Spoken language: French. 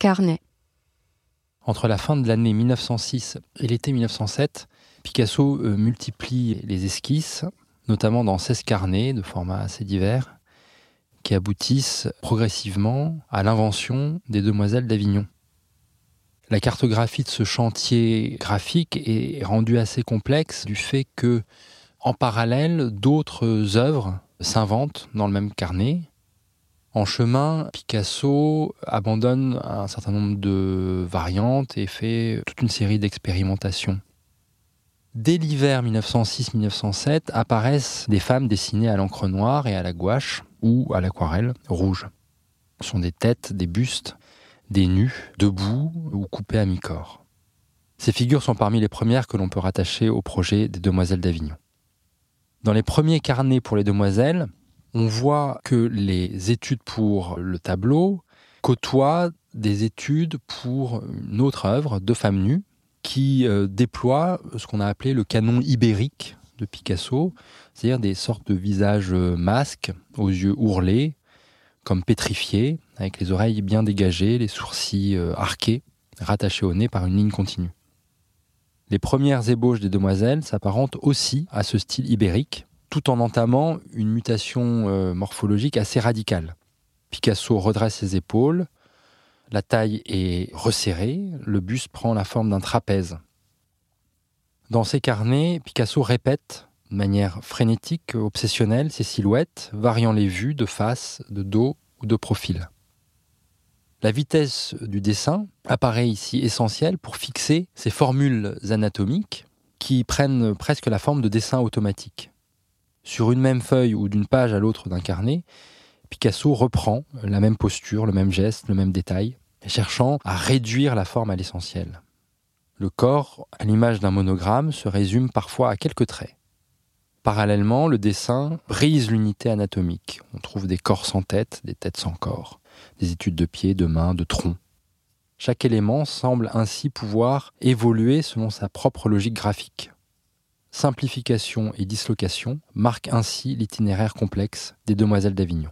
Carnet. Entre la fin de l'année 1906 et l'été 1907, Picasso euh, multiplie les esquisses, notamment dans 16 carnets de formats assez divers, qui aboutissent progressivement à l'invention des Demoiselles d'Avignon. La cartographie de ce chantier graphique est rendue assez complexe du fait que, en parallèle, d'autres œuvres s'inventent dans le même carnet. En chemin, Picasso abandonne un certain nombre de variantes et fait toute une série d'expérimentations. Dès l'hiver 1906-1907 apparaissent des femmes dessinées à l'encre noire et à la gouache ou à l'aquarelle rouge. Ce sont des têtes, des bustes, des nus, debout ou coupés à mi-corps. Ces figures sont parmi les premières que l'on peut rattacher au projet des Demoiselles d'Avignon. Dans les premiers carnets pour les demoiselles, on voit que les études pour le tableau côtoient des études pour une autre œuvre de femmes nues qui euh, déploie ce qu'on a appelé le canon ibérique de Picasso, c'est-à-dire des sortes de visages euh, masques, aux yeux ourlés, comme pétrifiés, avec les oreilles bien dégagées, les sourcils euh, arqués, rattachés au nez par une ligne continue. Les premières ébauches des demoiselles s'apparentent aussi à ce style ibérique, tout en entamant une mutation morphologique assez radicale. Picasso redresse ses épaules, la taille est resserrée, le buste prend la forme d'un trapèze. Dans ses carnets, Picasso répète de manière frénétique, obsessionnelle, ses silhouettes, variant les vues de face, de dos ou de profil. La vitesse du dessin apparaît ici essentielle pour fixer ces formules anatomiques qui prennent presque la forme de dessin automatique. Sur une même feuille ou d'une page à l'autre d'un carnet, Picasso reprend la même posture, le même geste, le même détail, cherchant à réduire la forme à l'essentiel. Le corps, à l'image d'un monogramme, se résume parfois à quelques traits. Parallèlement, le dessin brise l'unité anatomique. On trouve des corps sans tête, des têtes sans corps, des études de pieds, de mains, de troncs. Chaque élément semble ainsi pouvoir évoluer selon sa propre logique graphique. Simplification et dislocation marquent ainsi l'itinéraire complexe des demoiselles d'Avignon.